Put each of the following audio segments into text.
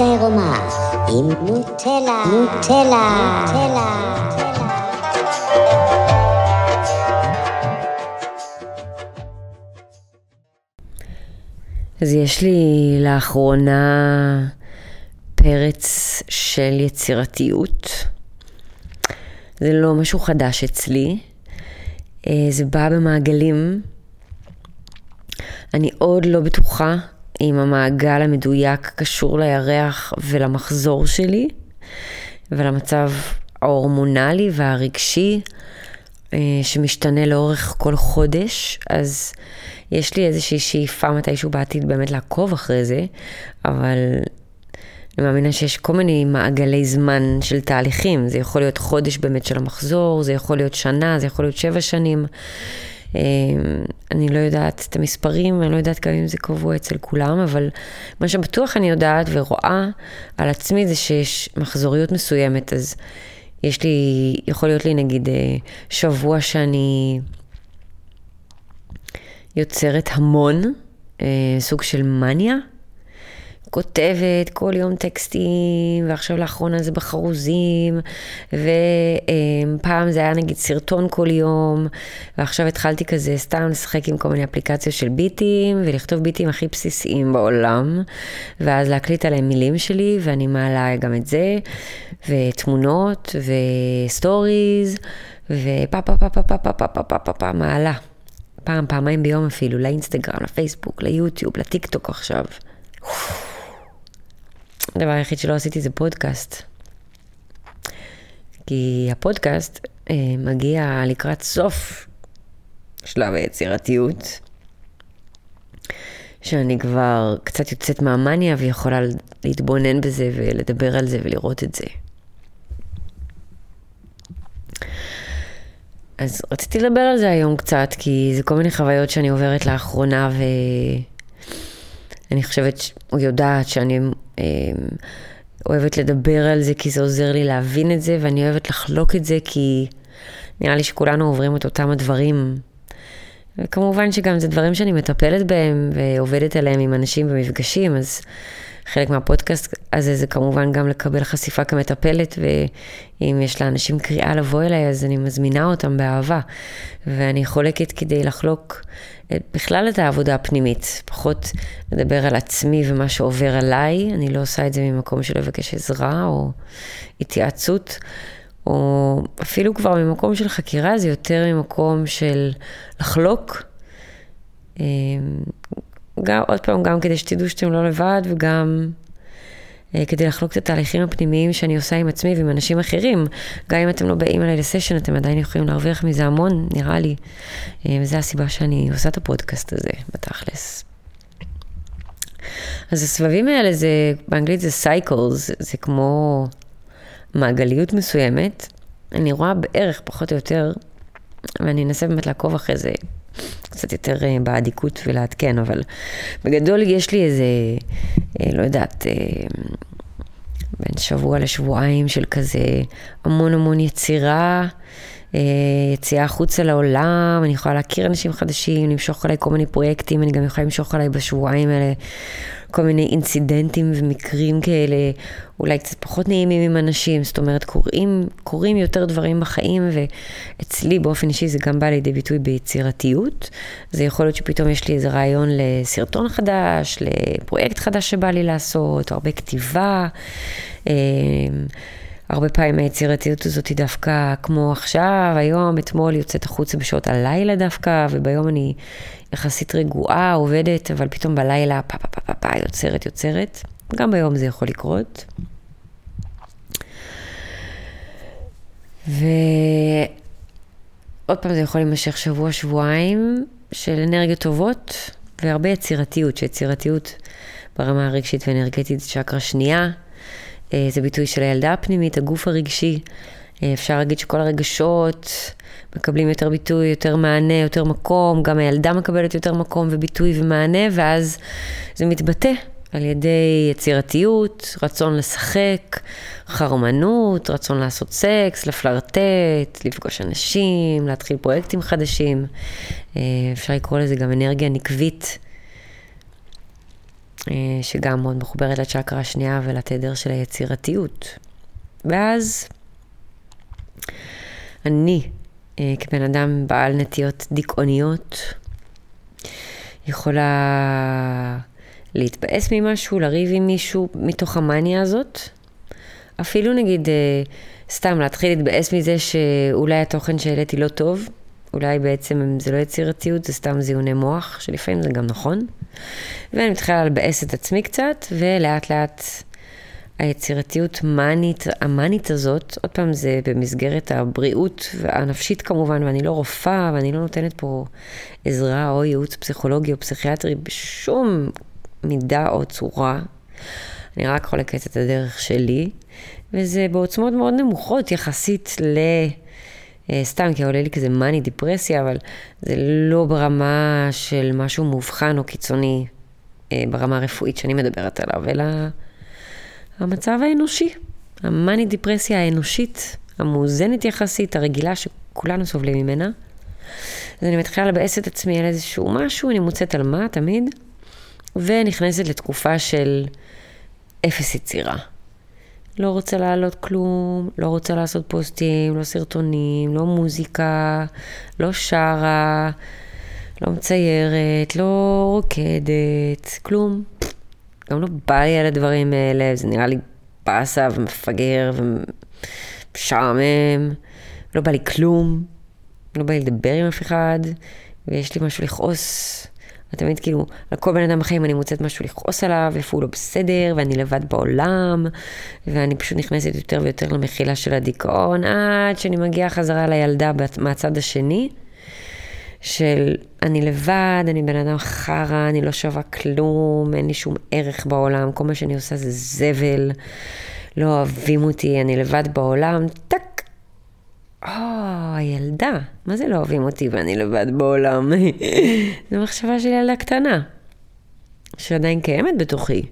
העירומה עם נוטלה, נוטלה, נוטלה. אז יש לי לאחרונה פרץ של יצירתיות. זה לא משהו חדש אצלי, אה, זה בא במעגלים. אני עוד לא בטוחה אם המעגל המדויק קשור לירח ולמחזור שלי ולמצב ההורמונלי והרגשי אה, שמשתנה לאורך כל חודש, אז יש לי איזושהי שאיפה מתישהו בעתיד באמת לעקוב אחרי זה, אבל אני מאמינה שיש כל מיני מעגלי זמן של תהליכים. זה יכול להיות חודש באמת של המחזור, זה יכול להיות שנה, זה יכול להיות שבע שנים. אה, אני לא יודעת את המספרים, אני לא יודעת כמה אם זה קבוע אצל כולם, אבל מה שבטוח אני יודעת ורואה על עצמי זה שיש מחזוריות מסוימת, אז יש לי, יכול להיות לי נגיד אה, שבוע שאני יוצרת המון, אה, סוג של מניה. כותבת כל יום טקסטים, ועכשיו לאחרונה זה בחרוזים, ופעם זה היה נגיד סרטון כל יום, ועכשיו התחלתי כזה סתם לשחק עם כל מיני אפליקציות של ביטים, ולכתוב ביטים הכי בסיסיים בעולם, ואז להקליט עליהם מילים שלי, ואני מעלה גם את זה, ותמונות, וסטוריז, ופה פה פה פה פה פה פה פה פה פה פה מעלה. פעם, פעמיים ביום אפילו, לאינסטגרם, לפייסבוק, ליוטיוב, לטיק טוק עכשיו. הדבר היחיד שלא עשיתי זה פודקאסט. כי הפודקאסט אה, מגיע לקראת סוף שלב היצירתיות, שאני כבר קצת יוצאת מהמאניה ויכולה להתבונן בזה ולדבר על זה ולראות את זה. אז רציתי לדבר על זה היום קצת, כי זה כל מיני חוויות שאני עוברת לאחרונה, ואני חושבת, או יודעת שאני אה, אוהבת לדבר על זה, כי זה עוזר לי להבין את זה, ואני אוהבת לחלוק את זה, כי נראה לי שכולנו עוברים את אותם הדברים. וכמובן שגם זה דברים שאני מטפלת בהם ועובדת עליהם עם אנשים במפגשים, אז חלק מהפודקאסט הזה זה כמובן גם לקבל חשיפה כמטפלת, ואם יש לאנשים קריאה לבוא אליי, אז אני מזמינה אותם באהבה. ואני חולקת כדי לחלוק בכלל את העבודה הפנימית, פחות לדבר על עצמי ומה שעובר עליי, אני לא עושה את זה ממקום של לבקש עזרה או התייעצות. או אפילו כבר ממקום של חקירה, זה יותר ממקום של לחלוק. גם, עוד פעם, גם כדי שתדעו שאתם לא לבד, וגם אה, כדי לחלוק את התהליכים הפנימיים שאני עושה עם עצמי ועם אנשים אחרים. גם אם אתם לא באים אליי לסשן, אתם עדיין יכולים להרוויח מזה המון, נראה לי. אה, וזו הסיבה שאני עושה את הפודקאסט הזה, בתכלס. אז הסבבים האלה זה, באנגלית זה cycles, זה כמו מעגליות מסוימת. אני רואה בערך, פחות או יותר, ואני אנסה באמת לעקוב אחרי זה קצת יותר אה, באדיקות ולעדכן, אבל בגדול יש לי איזה, אה, לא יודעת, אה, בין שבוע לשבועיים של כזה המון המון יצירה. יציאה החוצה לעולם, אני יכולה להכיר אנשים חדשים, למשוך עליי כל מיני פרויקטים, אני גם יכולה למשוך עליי בשבועיים האלה כל מיני אינצידנטים ומקרים כאלה, אולי קצת פחות נעימים עם אנשים, זאת אומרת, קורים, קורים יותר דברים בחיים, ואצלי באופן אישי זה גם בא לידי ביטוי ביצירתיות. זה יכול להיות שפתאום יש לי איזה רעיון לסרטון חדש, לפרויקט חדש שבא לי לעשות, או הרבה כתיבה. אמ, הרבה פעמים היצירתיות הזאת היא דווקא כמו עכשיו, היום, אתמול יוצאת החוצה בשעות הלילה דווקא, וביום אני יחסית רגועה, עובדת, אבל פתאום בלילה פה פה פה פה פה יוצרת יוצרת. גם ביום זה יכול לקרות. ועוד פעם זה יכול להימשך שבוע, שבועיים של אנרגיות טובות והרבה יצירתיות, שיצירתיות ברמה הרגשית ואנרגטית זה צ'קרה שנייה. אה, זה ביטוי של הילדה הפנימית, הגוף הרגשי. אה, אפשר להגיד שכל הרגשות מקבלים יותר ביטוי, יותר מענה, יותר מקום, גם הילדה מקבלת יותר מקום וביטוי ומענה, ואז זה מתבטא על ידי יצירתיות, רצון לשחק, חרמנות, רצון לעשות סקס, לפלרטט, לפגוש אנשים, להתחיל פרויקטים חדשים. אה, אפשר לקרוא לזה גם אנרגיה נקבית שגם מאוד מחוברת לצ'קרה השנייה ולתדר של היצירתיות. ואז אני, אה, כבן אדם בעל נטיות דיכאוניות, יכולה להתבאס ממשהו, לריב עם מישהו מתוך המאניה הזאת. אפילו נגיד, אה, סתם להתחיל להתבאס מזה שאולי התוכן שהעליתי לא טוב, אולי בעצם זה לא יצירתיות, זה סתם זיוני מוח, שלפעמים זה גם נכון. ואני מתחילה לבאס את עצמי קצת, ולאט לאט היצירתיות מאנית, המאנית הזאת, עוד פעם זה במסגרת הבריאות הנפשית כמובן, ואני לא רופאה, ואני לא נותנת פה עזרה או ייעוץ פסיכולוגי או פסיכיאטרי בשום מידה או צורה. אני רק חולקת את הדרך שלי, וזה בעוצמות מאוד נמוכות יחסית ל... אה, סתם כי עולה לי כזה מאני דיפרסיה, אבל זה לא ברמה של משהו מאובחן או קיצוני אה, ברמה הרפואית שאני מדברת עליו, אלא המצב האנושי, המאני דיפרסיה האנושית, המאוזנת יחסית, הרגילה שכולנו סובלים ממנה. אז אני מתחילה לבאס את עצמי על איזשהו משהו, אני מוצאת על מה תמיד, ונכנסת לתקופה של אפס יצירה. לא רוצה להעלות כלום, לא רוצה לעשות פוסטים, לא סרטונים, לא מוזיקה, לא שרה, לא מציירת, לא רוקדת, כלום. גם לא בא לי על הדברים האלה, זה נראה לי באסה ומפגר ומשעמם, לא בא לי כלום, לא בא לי לדבר עם אף אחד, ויש לי משהו לכעוס. ותמיד כאילו, על כל בן אדם בחיים אני מוצאת משהו לכעוס עליו, איפה הוא לא בסדר, ואני לבד בעולם, ואני פשוט נכנסת יותר ויותר למחילה של הדיכאון, עד שאני מגיעה חזרה לילדה מהצד השני, של אני לבד, אני בן אדם חרא, אני לא שווה כלום, אין לי שום ערך בעולם, כל מה שאני עושה זה זבל, לא אוהבים אותי, אני לבד בעולם, טק. או, הילדה, מה זה לא אוהבים אותי ואני לבד בעולם? זו מחשבה של ילדה קטנה, שעדיין קיימת בתוכי.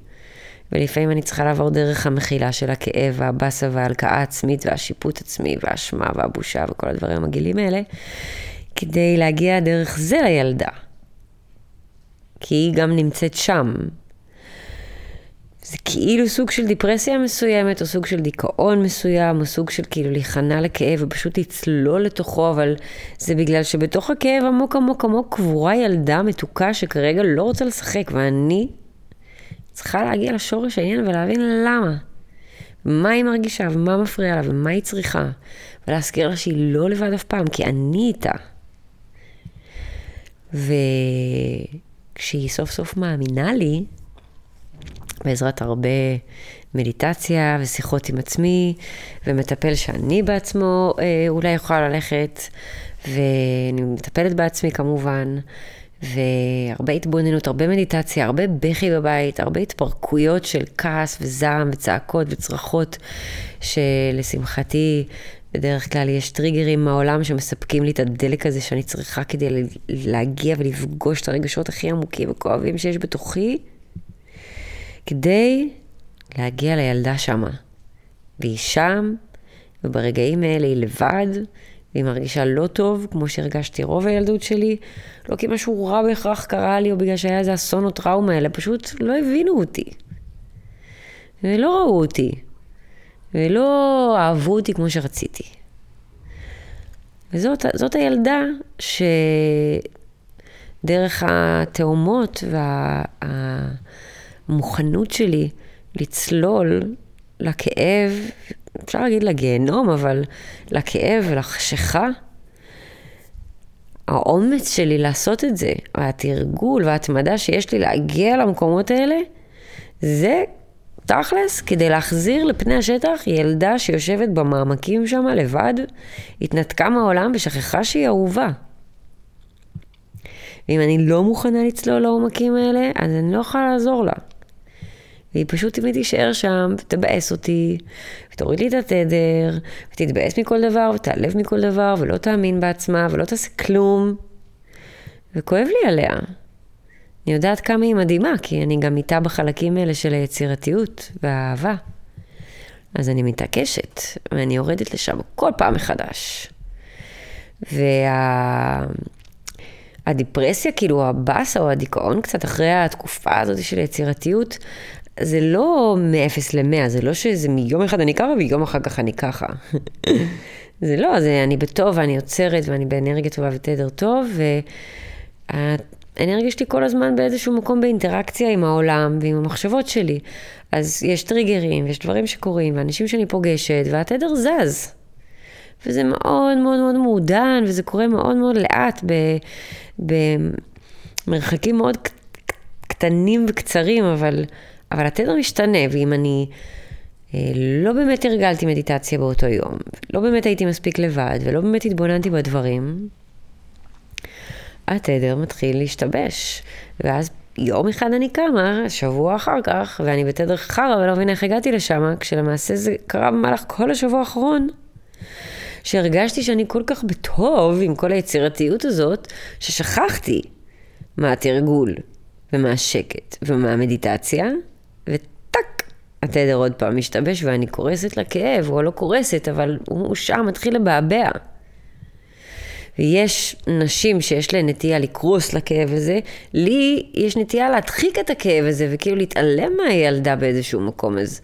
ולפעמים אני צריכה לעבור דרך המחילה של הכאב והבאסה וההלקאה העצמית והשיפוט עצמי והאשמה והבושה וכל הדברים המגעילים האלה, כדי להגיע דרך זה לילדה. כי היא גם נמצאת שם, זה כאילו סוג של דיפרסיה מסוימת, או סוג של דיכאון מסוים, או סוג של כאילו להיכנע לכאב ופשוט לצלול לתוכו, אבל זה בגלל שבתוך הכאב עמוק עמוק עמוק קבורה ילדה מתוקה שכרגע לא רוצה לשחק, ואני צריכה להגיע לשורש העניין ולהבין למה. מה היא מרגישה, ומה מפריע לה, ומה היא צריכה. ולהזכיר לה שהיא לא לבד אף פעם, כי אני איתה. וכשהיא סוף סוף מאמינה לי, בעזרת הרבה מדיטציה ושיחות עם עצמי, ומטפל שאני בעצמו אה, אולי יכולה ללכת, ואני מטפלת בעצמי כמובן, והרבה התבוננות, הרבה מדיטציה, הרבה בכי בבית, הרבה התפרקויות של כעס וזעם וצעקות וצרחות, שלשמחתי בדרך כלל יש טריגרים מהעולם שמספקים לי את הדלק הזה שאני צריכה כדי להגיע ולפגוש את הרגשות הכי עמוקים וכואבים שיש בתוכי. כדי להגיע לילדה שמה. והיא שם, וברגעים האלה היא לבד, והיא מרגישה לא טוב, כמו שהרגשתי רוב הילדות שלי, לא כי משהו רע בהכרח קרה לי, או בגלל שהיה איזה אסון או טראומה, אלא פשוט לא הבינו אותי. ולא ראו אותי. ולא אהבו אותי כמו שרציתי. וזאת הילדה שדרך התאומות וה... המוכנות שלי לצלול לכאב, אפשר להגיד לגיהנום, אבל לכאב ולחשיכה, האומץ שלי לעשות את זה, והתרגול וההתמדה שיש לי להגיע למקומות האלה, זה תכלס, כדי להחזיר לפני השטח ילדה שיושבת במעמקים שם לבד, התנתקה מהעולם ושכחה שהיא אהובה. ואם אני לא מוכנה לצלול לעומקים האלה, אז אני לא יכולה לעזור לה. והיא פשוט תמיד תישאר שם, ותבאס אותי, ותוריד לי את התדר, ותתבאס מכל דבר, ותעלב מכל דבר, ולא תאמין בעצמה, ולא תעשה כלום. וכואב לי עליה. אני יודעת כמה היא מדהימה, כי אני גם איתה בחלקים האלה של היצירתיות והאהבה. אז אני מתעקשת, ואני יורדת לשם כל פעם מחדש. וה... הדיפרסיה, כאילו הבאסה או הדיכאון קצת אחרי התקופה הזאת של יצירתיות, זה לא מ-0 ל-100, זה לא שזה מיום אחד אני ככה ויום אחר כך אני ככה. זה לא, זה אני בטוב ואני יוצרת ואני באנרגיה טובה ותדר טוב, והאנרגיה שלי כל הזמן באיזשהו מקום באינטראקציה עם העולם ועם המחשבות שלי. אז יש טריגרים, ויש דברים שקורים, ואנשים שאני פוגשת, והתדר זז. וזה מאוד מאוד מאוד מעודן, וזה קורה מאוד מאוד לאט, במרחקים מאוד קטנים וקצרים, אבל, אבל התדר משתנה, ואם אני אה, לא באמת הרגלתי מדיטציה באותו יום, לא באמת הייתי מספיק לבד, ולא באמת התבוננתי בדברים, התדר מתחיל להשתבש. ואז יום אחד אני קמה, שבוע אחר כך, ואני בתדר חרא ולא מבינה איך הגעתי לשם, כשלמעשה זה קרה במהלך כל השבוע האחרון. שהרגשתי שאני כל כך בטוב עם כל היצירתיות הזאת, ששכחתי מהתרגול ומהשקט ומהמדיטציה, וטאק, התדר עוד פעם משתבש ואני קורסת לכאב, או לא קורסת, אבל הוא שם מתחיל לבעבע. ויש נשים שיש להן נטייה לקרוס לכאב הזה, לי יש נטייה להדחיק את הכאב הזה וכאילו להתעלם מהילדה באיזשהו מקום. אז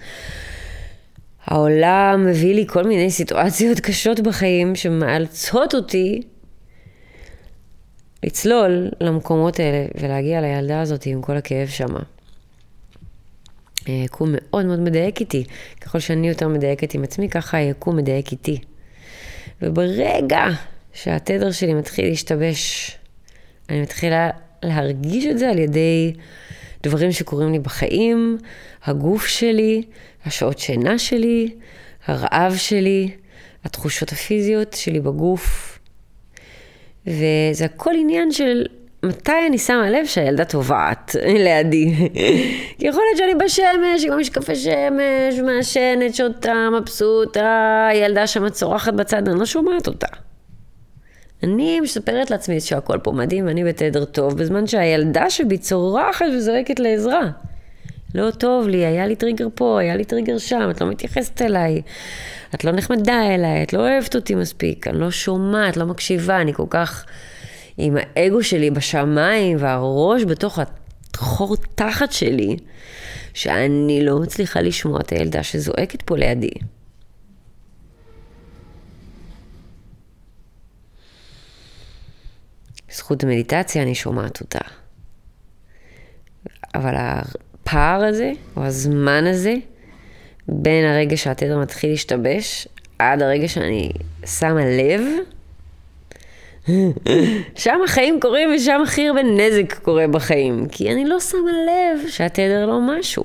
העולם מביא לי כל מיני סיטואציות קשות בחיים שמאלצות אותי לצלול למקומות האלה ולהגיע לילדה הזאת עם כל הכאב שמה. היקום מאוד מאוד מדייק איתי. ככל שאני יותר מדייקת עם עצמי, ככה היקום מדייק איתי. וברגע שהתדר שלי מתחיל להשתבש, אני מתחילה להרגיש את זה על ידי דברים שקורים לי בחיים, הגוף שלי, השעות שינה שלי, הרעב שלי, התחושות הפיזיות שלי בגוף. וזה הכל עניין של מתי אני שמה לב שהילדה טובעת לידי. כי יכול להיות שאני בשמש, עם המשקפי שמש, מעשנת, שותה, מבסוטה, הילדה שם צורחת בצד, אני לא שומעת אותה. אני מספרת לעצמי שהכל פה מדהים ואני בתדר טוב, בזמן שהילדה שבי צורחת וזועקת לעזרה. לא טוב לי, היה לי טריגר פה, היה לי טריגר שם, את לא מתייחסת אליי, את לא נחמדה אליי, את לא אוהבת אותי מספיק, אני לא שומעת, לא מקשיבה, אני כל כך עם האגו שלי בשמיים והראש בתוך החור תחת שלי, שאני לא מצליחה לשמוע את הילדה שזועקת פה לידי. בזכות המדיטציה אני שומעת אותה. אבל הפער הזה, או הזמן הזה, בין הרגע שהתדר מתחיל להשתבש, עד הרגע שאני שמה לב, שם החיים קורים ושם הכי הרבה נזק קורה בחיים. כי אני לא שמה לב שהתדר לא משהו.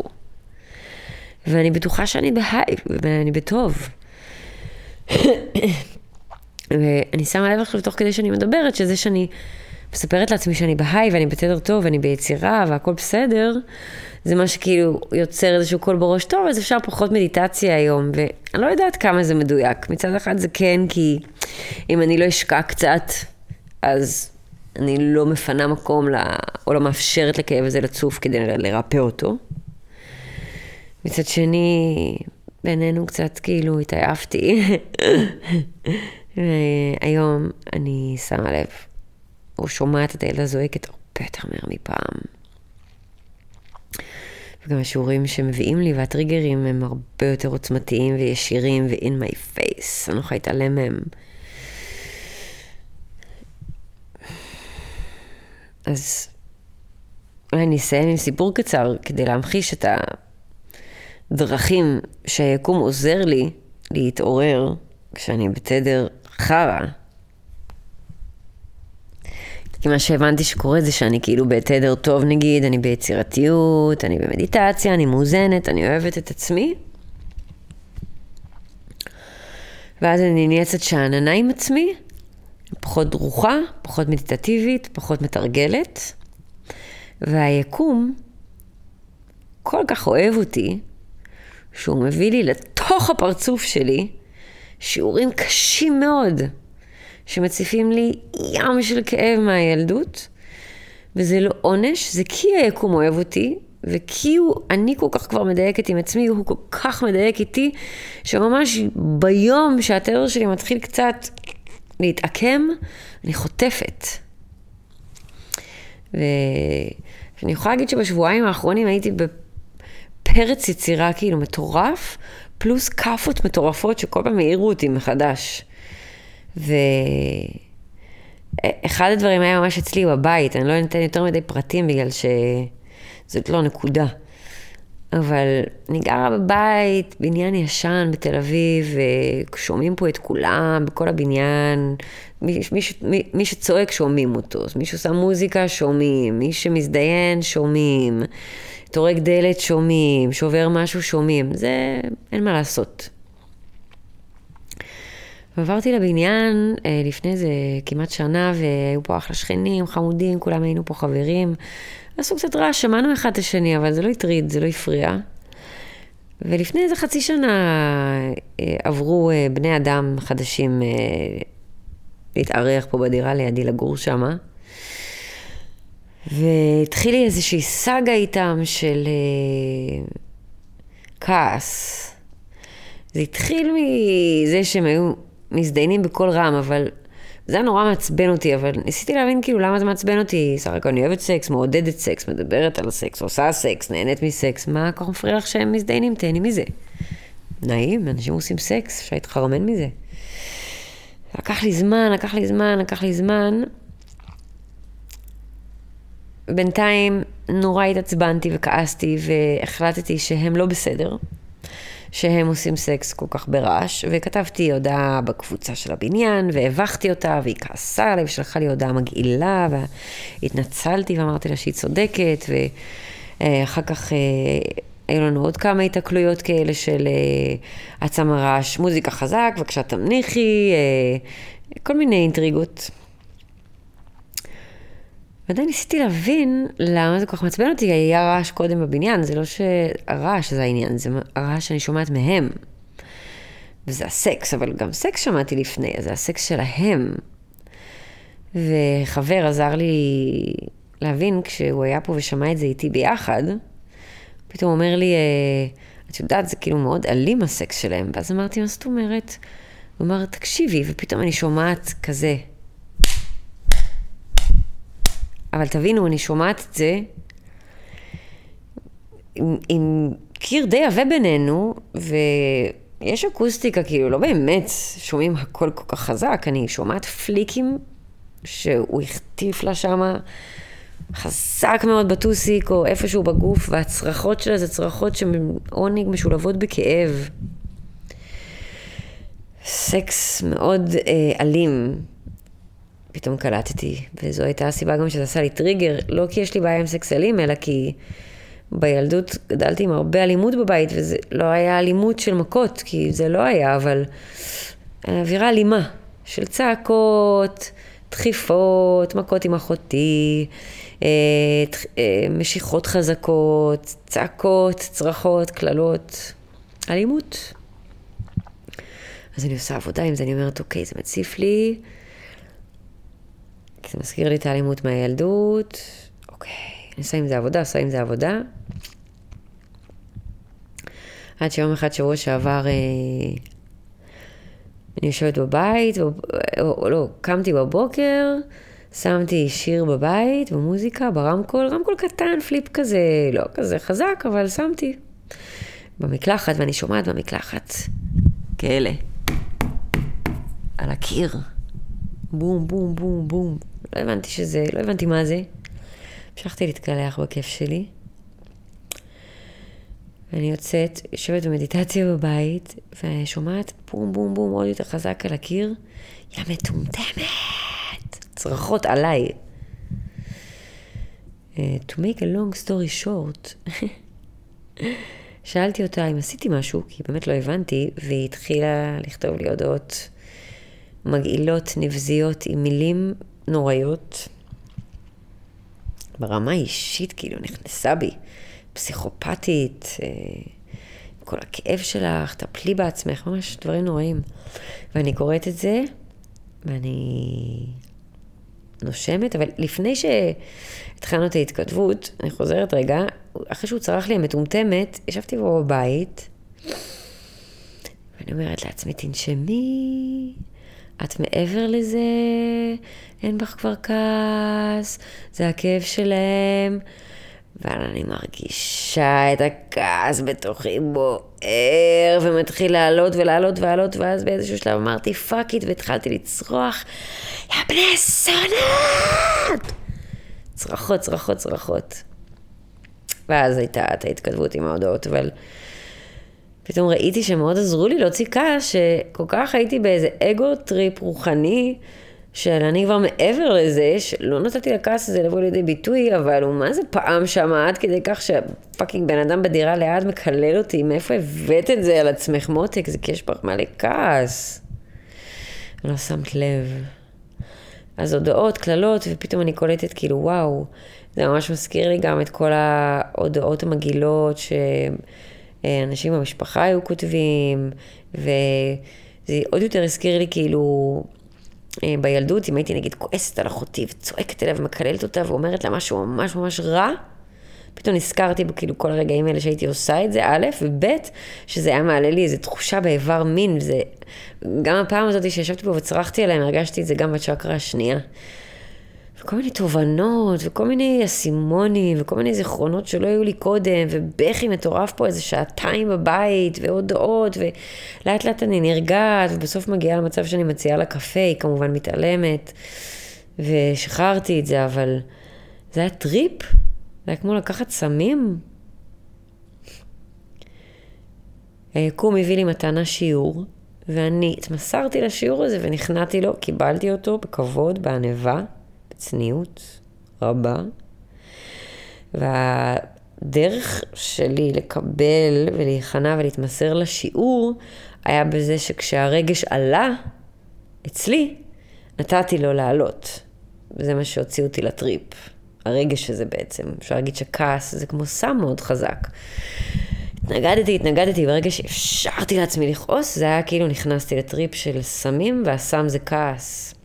ואני בטוחה שאני בהייב, ואני בטוב. ואני שמה לב עכשיו תוך כדי שאני מדברת, שזה שאני מספרת לעצמי שאני בהיי ואני בתדר טוב ואני ביצירה והכל בסדר, זה מה שכאילו יוצר איזשהו קול בראש טוב, אז אפשר פחות מדיטציה היום, ואני לא יודעת כמה זה מדויק. מצד אחד זה כן, כי אם אני לא אשקע קצת, אז אני לא מפנה מקום, לה, או לא מאפשרת לכאב הזה לצוף כדי לרפא אותו. מצד שני, בינינו קצת כאילו התעייפתי. והיום אני שמה לב, או שומעת את הילדה זועקת הרבה יותר מהר מפעם. וגם השיעורים שמביאים לי והטריגרים הם הרבה יותר עוצמתיים וישירים ו-in my face, אני לא יכולה להתעלם מהם. אז אולי אני אסיים עם סיפור קצר כדי להמחיש את הדרכים שהיקום עוזר לי להתעורר כשאני בתדר חרא. כי מה שהבנתי שקורה זה שאני כאילו בתדר טוב נגיד, אני ביצירתיות, אני במדיטציה, אני מאוזנת, אני אוהבת את עצמי. ואז אני נהיה קצת שאננה עם עצמי, פחות דרוכה, פחות מדיטטיבית, פחות מתרגלת. והיקום כל כך אוהב אותי, שהוא מביא לי לתוך הפרצוף שלי שיעורים קשים מאוד, שמציפים לי ים של כאב מהילדות, וזה לא עונש, זה כי היקום אוהב אותי, וכי הוא, אני כל כך כבר מדייקת עם עצמי, הוא כל כך מדייק איתי, שממש ביום שהטרור שלי מתחיל קצת להתעקם, אני חוטפת. ואני יכולה להגיד שבשבועיים האחרונים הייתי בפרץ יצירה כאילו מטורף, פלוס כאפות מטורפות שכל פעם העירו אותי מחדש. ואחד הדברים היה ממש אצלי בבית, אני לא אתן יותר מדי פרטים בגלל שזאת לא נקודה. אבל אני גרה בבית, בניין ישן בתל אביב, ושומעים פה את כולם, בכל הבניין. מי, מי, מי, מי שצועק שומעים אותו, מי שעושה מוזיקה שומעים, מי שמזדיין שומעים, טורק דלת שומעים, שובר משהו שומעים, זה אין מה לעשות. ועברתי לבניין אה, לפני איזה כמעט שנה, והיו פה אחלה שכנים, חמודים, כולם היינו פה חברים. עשו קצת רעש, שמענו אחד את השני, אבל זה לא הטריד, זה לא הפריע. ולפני איזה חצי שנה אה, עברו אה, בני אדם חדשים אה, להתארח פה בדירה לידי, לגור שמה. והתחיל איזושהי סאגה איתם של כעס. זה התחיל מזה שהם היו מזדיינים בקול רם, אבל זה היה נורא מעצבן אותי, אבל ניסיתי להבין כאילו למה זה מעצבן אותי. סך הכל אני אוהבת סקס, מעודדת סקס, מדברת על סקס, עושה סקס, נהנית מסקס, מה כל כך מפריע לך שהם מזדיינים? תהני מזה. נעים, אנשים עושים סקס, אפשר להתחרמן מזה. לקח לי זמן, לקח לי זמן, לקח לי זמן. בינתיים נורא התעצבנתי וכעסתי והחלטתי שהם לא בסדר. שהם עושים סקס כל כך ברעש, וכתבתי הודעה בקבוצה של הבניין, והבכתי אותה, והיא כעסה עליי, ושלחה לי הודעה מגעילה, והתנצלתי ואמרתי לה שהיא צודקת, ואחר כך אה, היו לנו עוד כמה התקלויות כאלה של את אה, שמה רעש, מוזיקה חזק, בבקשה תמניחי, אה, כל מיני אינטריגות. ועדיין ניסיתי להבין למה זה כל כך מעצבן אותי, היה רעש קודם בבניין, זה לא שהרעש זה העניין, זה הרעש שאני שומעת מהם. וזה הסקס, אבל גם סקס שמעתי לפני, אז זה הסקס שלהם. וחבר עזר לי להבין, כשהוא היה פה ושמע את זה איתי ביחד, פתאום הוא אומר לי, אה, את יודעת, זה כאילו מאוד אלים הסקס שלהם. ואז אמרתי, מה זאת אומרת? הוא אמר, תקשיבי, ופתאום אני שומעת כזה. אבל תבינו, אני שומעת את זה עם, עם קיר די עבה בינינו, ויש אקוסטיקה, כאילו, לא באמת שומעים הכל כל כך חזק, אני שומעת פליקים שהוא החטיף לה שמה חזק מאוד בטוסיק, או איפשהו בגוף, והצרחות שלה זה צרחות שעונג משולבות בכאב. סקס מאוד אה, אלים. פתאום קלטתי, וזו הייתה הסיבה גם שזה עשה לי טריגר, לא כי יש לי בעיה עם סקס אלים, אלא כי בילדות גדלתי עם הרבה אלימות בבית, וזה לא היה אלימות של מכות, כי זה לא היה, אבל אווירה אלימה, של צעקות, דחיפות, מכות עם אחותי, אה, אה, משיכות חזקות, צעקות, צרחות, קללות, אלימות. אז אני עושה עבודה עם זה, אני אומרת, אוקיי, זה מציף לי. זה מזכיר לי את האלימות מהילדות. אוקיי, אני עושה עם זה עבודה, עושה עם זה עבודה. עד שיום אחד, שבוע שעבר, אה, אני יושבת בבית, או, או לא, קמתי בבוקר, שמתי שיר בבית, במוזיקה, ברמקול, רמקול קטן, פליפ כזה, לא כזה חזק, אבל שמתי. במקלחת, ואני שומעת במקלחת כאלה, על הקיר. בום, בום, בום, בום. לא הבנתי שזה, לא הבנתי מה זה. המשכתי להתקלח בכיף שלי. ואני יוצאת, יושבת במדיטציה בבית, ושומעת בום בום בום עוד יותר חזק על הקיר. יא מטומטמת! צרחות עליי. Uh, to make a long story short, שאלתי אותה אם עשיתי משהו, כי באמת לא הבנתי, והיא התחילה לכתוב לי הודעות מגעילות, נבזיות, עם מילים נוראיות. ברמה האישית, כאילו, נכנסה בי. פסיכופתית, אה, כל הכאב שלך, טפלי בעצמך, ממש דברים נוראים. ואני קוראת את זה, ואני נושמת, אבל לפני שהתחלנו את ההתכתבות, אני חוזרת רגע, אחרי שהוא צרח לי המטומטמת, ישבתי בו בבית, ואני אומרת לעצמי, תנשמי, את מעבר לזה, אין בך כבר כעס, זה הכאב שלהם. אבל אני מרגישה את הכעס בתוכי בוער, ומתחיל לעלות ולעלות ולעלות, ואז באיזשהו שלב אמרתי fuck it, והתחלתי לצרוח, יא בני זונות! צרחות, צרחות, צרחות. ואז הייתה את ההתכתבות עם ההודעות, אבל פתאום ראיתי שמאוד עזרו לי להוציא כעס, שכל כך הייתי באיזה ego trip רוחני, של אני כבר מעבר לזה, שלא נתתי לכעס הזה לבוא לידי ביטוי, אבל הוא מה זה פעם שם עד כדי כך שפאקינג בן אדם בדירה ליד מקלל אותי, מאיפה הבאת את זה על עצמך מותק? זה כי יש בך מלא כעס. לא שמת לב. אז הודעות, קללות, ופתאום אני קולטת כאילו, וואו, זה ממש מזכיר לי גם את כל ההודעות המגעילות שאנשים במשפחה היו כותבים, וזה עוד יותר הזכיר לי כאילו אה, בילדות, אם הייתי נגיד כועסת על אחותי וצועקת אליה ומקללת אותה ואומרת לה משהו ממש ממש רע, פתאום נזכרתי בכאילו כל הרגעים האלה שהייתי עושה את זה, א', וב', שזה היה מעלה לי איזו תחושה באיבר מין, וזה, גם הפעם הזאת שישבתי פה וצרחתי עליהם, הרגשתי את זה גם בצ'קרה השנייה. וכל מיני תובנות, וכל מיני אסימונים, וכל מיני זיכרונות שלא היו לי קודם, ובכי מטורף פה איזה שעתיים בבית, והודעות, ולאט לאט אני נרגעת, ובסוף מגיעה למצב שאני מציעה לה קפה, היא כמובן מתעלמת, ושחררתי את זה, אבל זה היה טריפ, זה היה כמו לקחת סמים. היקום הביא לי מתנה שיעור, ואני התמסרתי לשיעור הזה ונכנעתי לו, קיבלתי אותו בכבוד, בענווה. בצניעות רבה. והדרך שלי לקבל ולהיכנע ולהתמסר לשיעור היה בזה שכשהרגש עלה אצלי, נתתי לו לעלות. וזה מה שהוציא אותי לטריפ. הרגש הזה בעצם. אפשר להגיד שכעס זה כמו סם מאוד חזק. התנגדתי, התנגדתי, ברגע שאפשרתי לעצמי לכעוס, זה היה כאילו נכנסתי לטריפ של סמים, והסם זה כעס.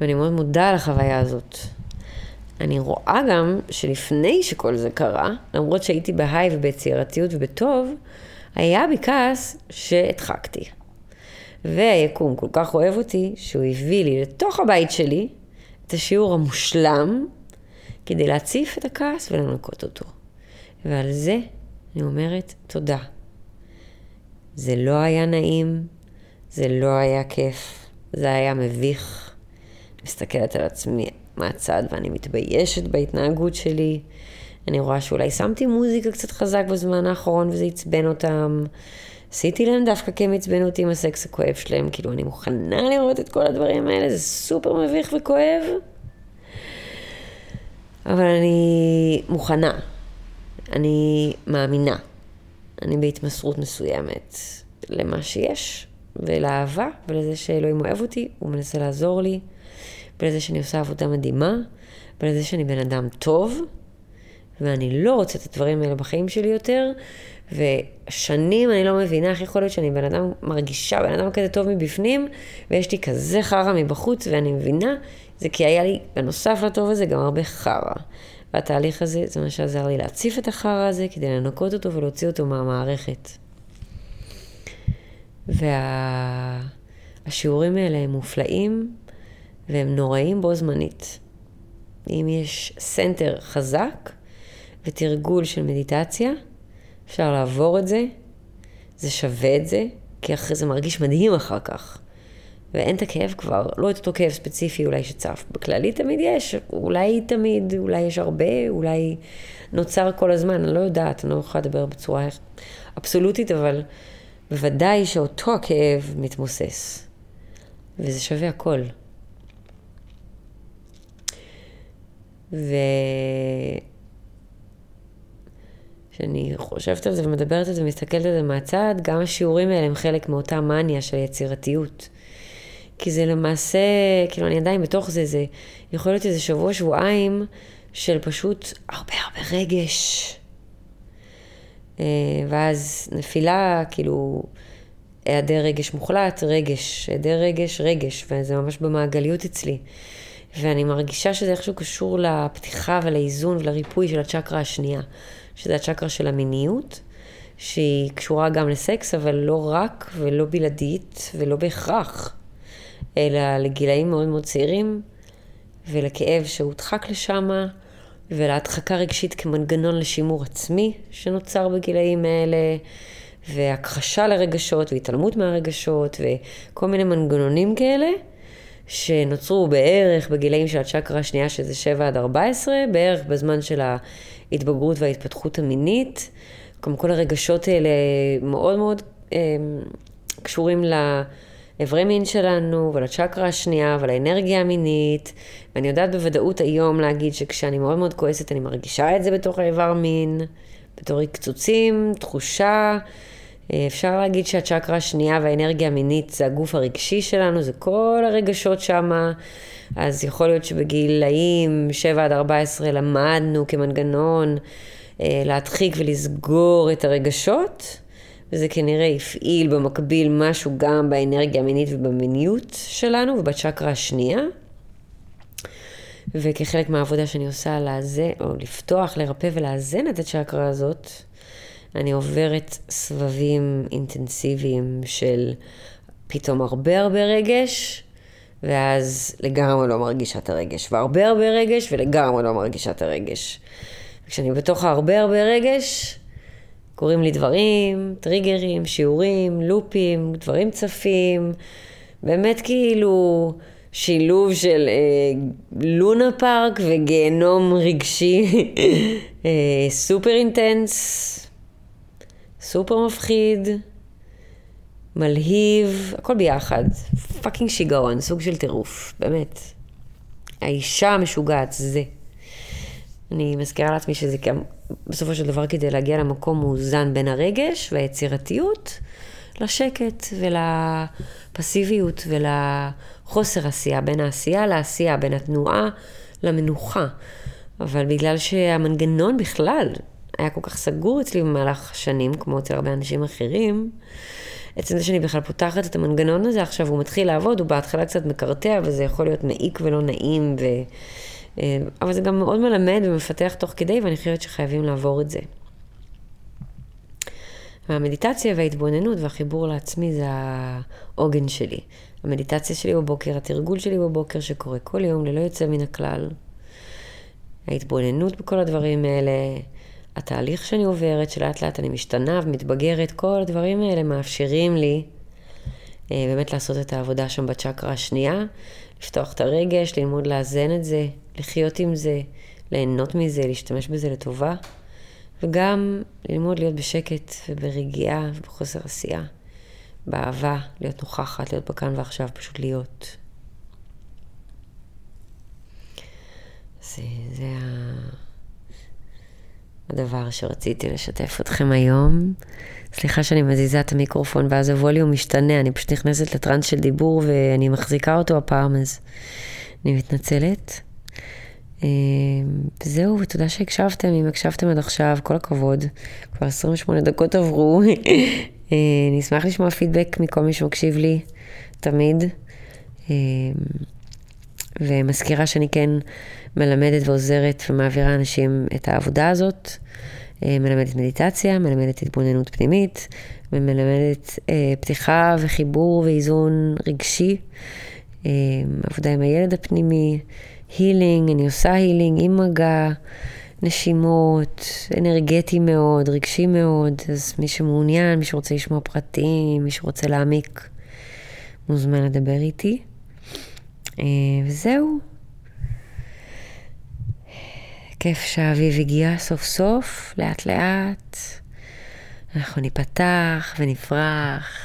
ואני מאוד מודה על החוויה הזאת. אני רואה גם שלפני שכל זה קרה, למרות שהייתי בהיי וביצירתיות ובטוב, היה בי כעס שהדחקתי. והיקום כל כך אוהב אותי, שהוא הביא לי לתוך הבית שלי את השיעור המושלם, כדי להציף את הכעס ולנקות אותו. ועל זה אני אומרת תודה. זה לא היה נעים, זה לא היה כיף, זה היה מביך. מסתכלת על עצמי מהצד ואני מתביישת בהתנהגות שלי. אני רואה שאולי שמתי מוזיקה קצת חזק בזמן האחרון וזה עצבן אותם. עשיתי להם דווקא כי הם עצבנו אותי עם הסקס הכואב שלהם, כאילו אני מוכנה לראות את כל הדברים האלה, זה סופר מביך וכואב. אבל אני מוכנה, אני מאמינה, אני בהתמסרות מסוימת למה שיש, ולאהבה, ולזה שאלוהים אוהב אותי, הוא מנסה לעזור לי. ולזה שאני עושה עבודה מדהימה, ולזה שאני בן אדם טוב, ואני לא רוצה את הדברים האלה בחיים שלי יותר, ושנים אני לא מבינה איך יכול להיות שאני בן אדם, מרגישה בן אדם כזה טוב מבפנים, ויש לי כזה חרא מבחוץ, ואני מבינה, זה כי היה לי, בנוסף לטוב הזה, גם הרבה חרא. והתהליך הזה, זה מה שעזר לי להציף את החרא הזה, כדי לנקות אותו ולהוציא אותו מהמערכת. והשיעורים וה... האלה הם מופלאים, והם נוראים בו זמנית. אם יש center חזק ותרגול של מדיטציה, אפשר לעבור את זה, זה שווה את זה, כי אחרי זה מרגיש מדהים אחר כך. ואין את הכאב כבר, לא את אותו כאב ספציפי אולי שצף. בכללי תמיד יש, אולי תמיד, אולי יש הרבה, אולי נוצר כל הזמן, אני לא יודעת, אני לא יכולה לדבר בצורה אבסולוטית, אבל בוודאי שאותו הכאב מתמוסס. וזה שווה הכל. וכשאני חושבת על זה ומדברת על זה ומסתכלת על זה מהצד, גם השיעורים האלה הם חלק מאותה מניה של יצירתיות. כי זה למעשה, כאילו אני עדיין בתוך זה, זה יכול להיות איזה שבוע, שבועיים של פשוט הרבה הרבה רגש. אה, ואז נפילה, כאילו, היעדר רגש מוחלט, רגש, היעדר רגש, רגש, וזה ממש במעגליות אצלי. ואני מרגישה שזה איכשהו קשור לפתיחה ולאיזון ולריפוי של הצ'קרה השנייה, שזה הצ'קרה של המיניות, שהיא קשורה גם לסקס, אבל לא רק ולא בלעדית ולא בהכרח, אלא לגילאים מאוד מאוד צעירים ולכאב שהודחק לשם ולהדחקה רגשית כמנגנון לשימור עצמי שנוצר בגילאים האלה. והכחשה לרגשות והתעלמות מהרגשות וכל מיני מנגנונים כאלה שנוצרו בערך בגילאים של הצ'קרה השנייה שזה 7 עד 14, בערך בזמן של ההתבגרות וההתפתחות המינית. גם כל הרגשות האלה מאוד מאוד אמ, קשורים לאיברי מין שלנו ולצ'קרה השנייה ולאנרגיה המינית. ואני יודעת בוודאות היום להגיד שכשאני מאוד מאוד כועסת אני מרגישה את זה בתוך האיבר מין, בתור קצוצים, תחושה. אה, אפשר להגיד שהצ'קרה השנייה והאנרגיה המינית זה הגוף הרגשי שלנו, זה כל הרגשות שמה. אז יכול להיות שבגילאים 7 עד 14 למדנו כמנגנון אה, להדחיק ולסגור את הרגשות, וזה כנראה הפעיל במקביל משהו גם באנרגיה המינית ובמיניות שלנו ובצ'קרה השנייה. וכחלק מהעבודה שאני עושה לאזן, או לפתוח, לרפא ולאזן את הצ'קרה הזאת, אני עוברת סבבים אינטנסיביים של פתאום הרבה הרבה רגש, ואז לגמרי לא מרגישה את הרגש, והרבה הרבה רגש, ולגמרי לא מרגישה את הרגש. כשאני בתוך הרבה הרבה רגש, קורים לי דברים, טריגרים, שיעורים, לופים, דברים צפים, באמת כאילו שילוב של אה, לונה פארק וגיהנום רגשי אה, סופר intense, סופר מפחיד, מלהיב, הכל ביחד. fucking שיגעון, סוג של טירוף, באמת. האישה המשוגעת, זה. אני מזכירה לעצמי שזה גם, בסופו של דבר, כדי להגיע למקום מאוזן בין הרגש והיצירתיות, לשקט ולפסיביות ולחוסר עשייה, בין העשייה לעשייה, בין התנועה למנוחה. אבל בגלל שהמנגנון בכלל היה כל כך סגור אצלי במהלך שנים, כמו אצל הרבה אנשים אחרים, עצם זה שאני בכלל פותחת את המנגנון הזה עכשיו, הוא מתחיל לעבוד, הוא בהתחלה קצת מקרטע, וזה יכול להיות מעיק ולא נעים, ו... אה, אבל זה גם מאוד מלמד ומפתח תוך כדי, ואני חושבת שחייבים לעבור את זה. והמדיטציה וההתבוננות והחיבור לעצמי זה העוגן שלי. המדיטציה שלי בבוקר, התרגול שלי בבוקר שקורה כל יום ללא יוצא מן הכלל. ההתבוננות בכל הדברים האלה, התהליך שאני עוברת, שלאט לאט אני משתנה ומתבגרת, כל הדברים האלה מאפשרים לי אה, באמת לעשות את העבודה שם בצ'קרה השנייה, לפתוח את הרגש, ללמוד לאזן את זה, לחיות עם זה, ליהנות מזה, להשתמש בזה לטובה, וגם ללמוד להיות בשקט וברגיעה ובחוסר עשייה, באהבה, להיות נוכחת, להיות בכאן ועכשיו, פשוט להיות. זה, זה ה... הדבר שרציתי לשתף אתכם היום. סליחה שאני מזיזה את המיקרופון ואז הווליום משתנה, אני פשוט נכנסת לטראנס של דיבור ואני מחזיקה אותו הפעם, אז אני מתנצלת. אה, וזהו, ותודה שהקשבתם, אם הקשבתם עד עכשיו, כל הכבוד. כבר 28 דקות עברו. אה, אני אשמח לשמוע פידבק מכל מי שמקשיב לי, תמיד. אה, ומזכירה שאני כן מלמדת ועוזרת ומעבירה אנשים את העבודה הזאת. אה, מלמדת מדיטציה, מלמדת התבוננות פנימית, ומלמדת אה, פתיחה וחיבור ואיזון רגשי, אה, עבודה עם הילד הפנימי, הילינג, אני עושה הילינג עם מגע, נשימות, אנרגטי מאוד, רגשי מאוד, אז מי שמעוניין, מי שרוצה לשמוע פרטים, מי שרוצה להעמיק, מוזמן לדבר איתי. אה, וזהו. כיף שהאביב הגיע סוף סוף, לאט לאט. אנחנו ניפתח ונפרח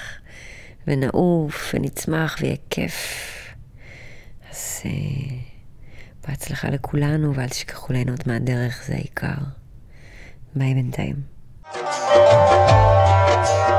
ונעוף ונצמח ויהיה כיף. אז uh, בהצלחה לכולנו ואל תשכחו ליהנות מהדרך, זה העיקר. ביי בינתיים. thank you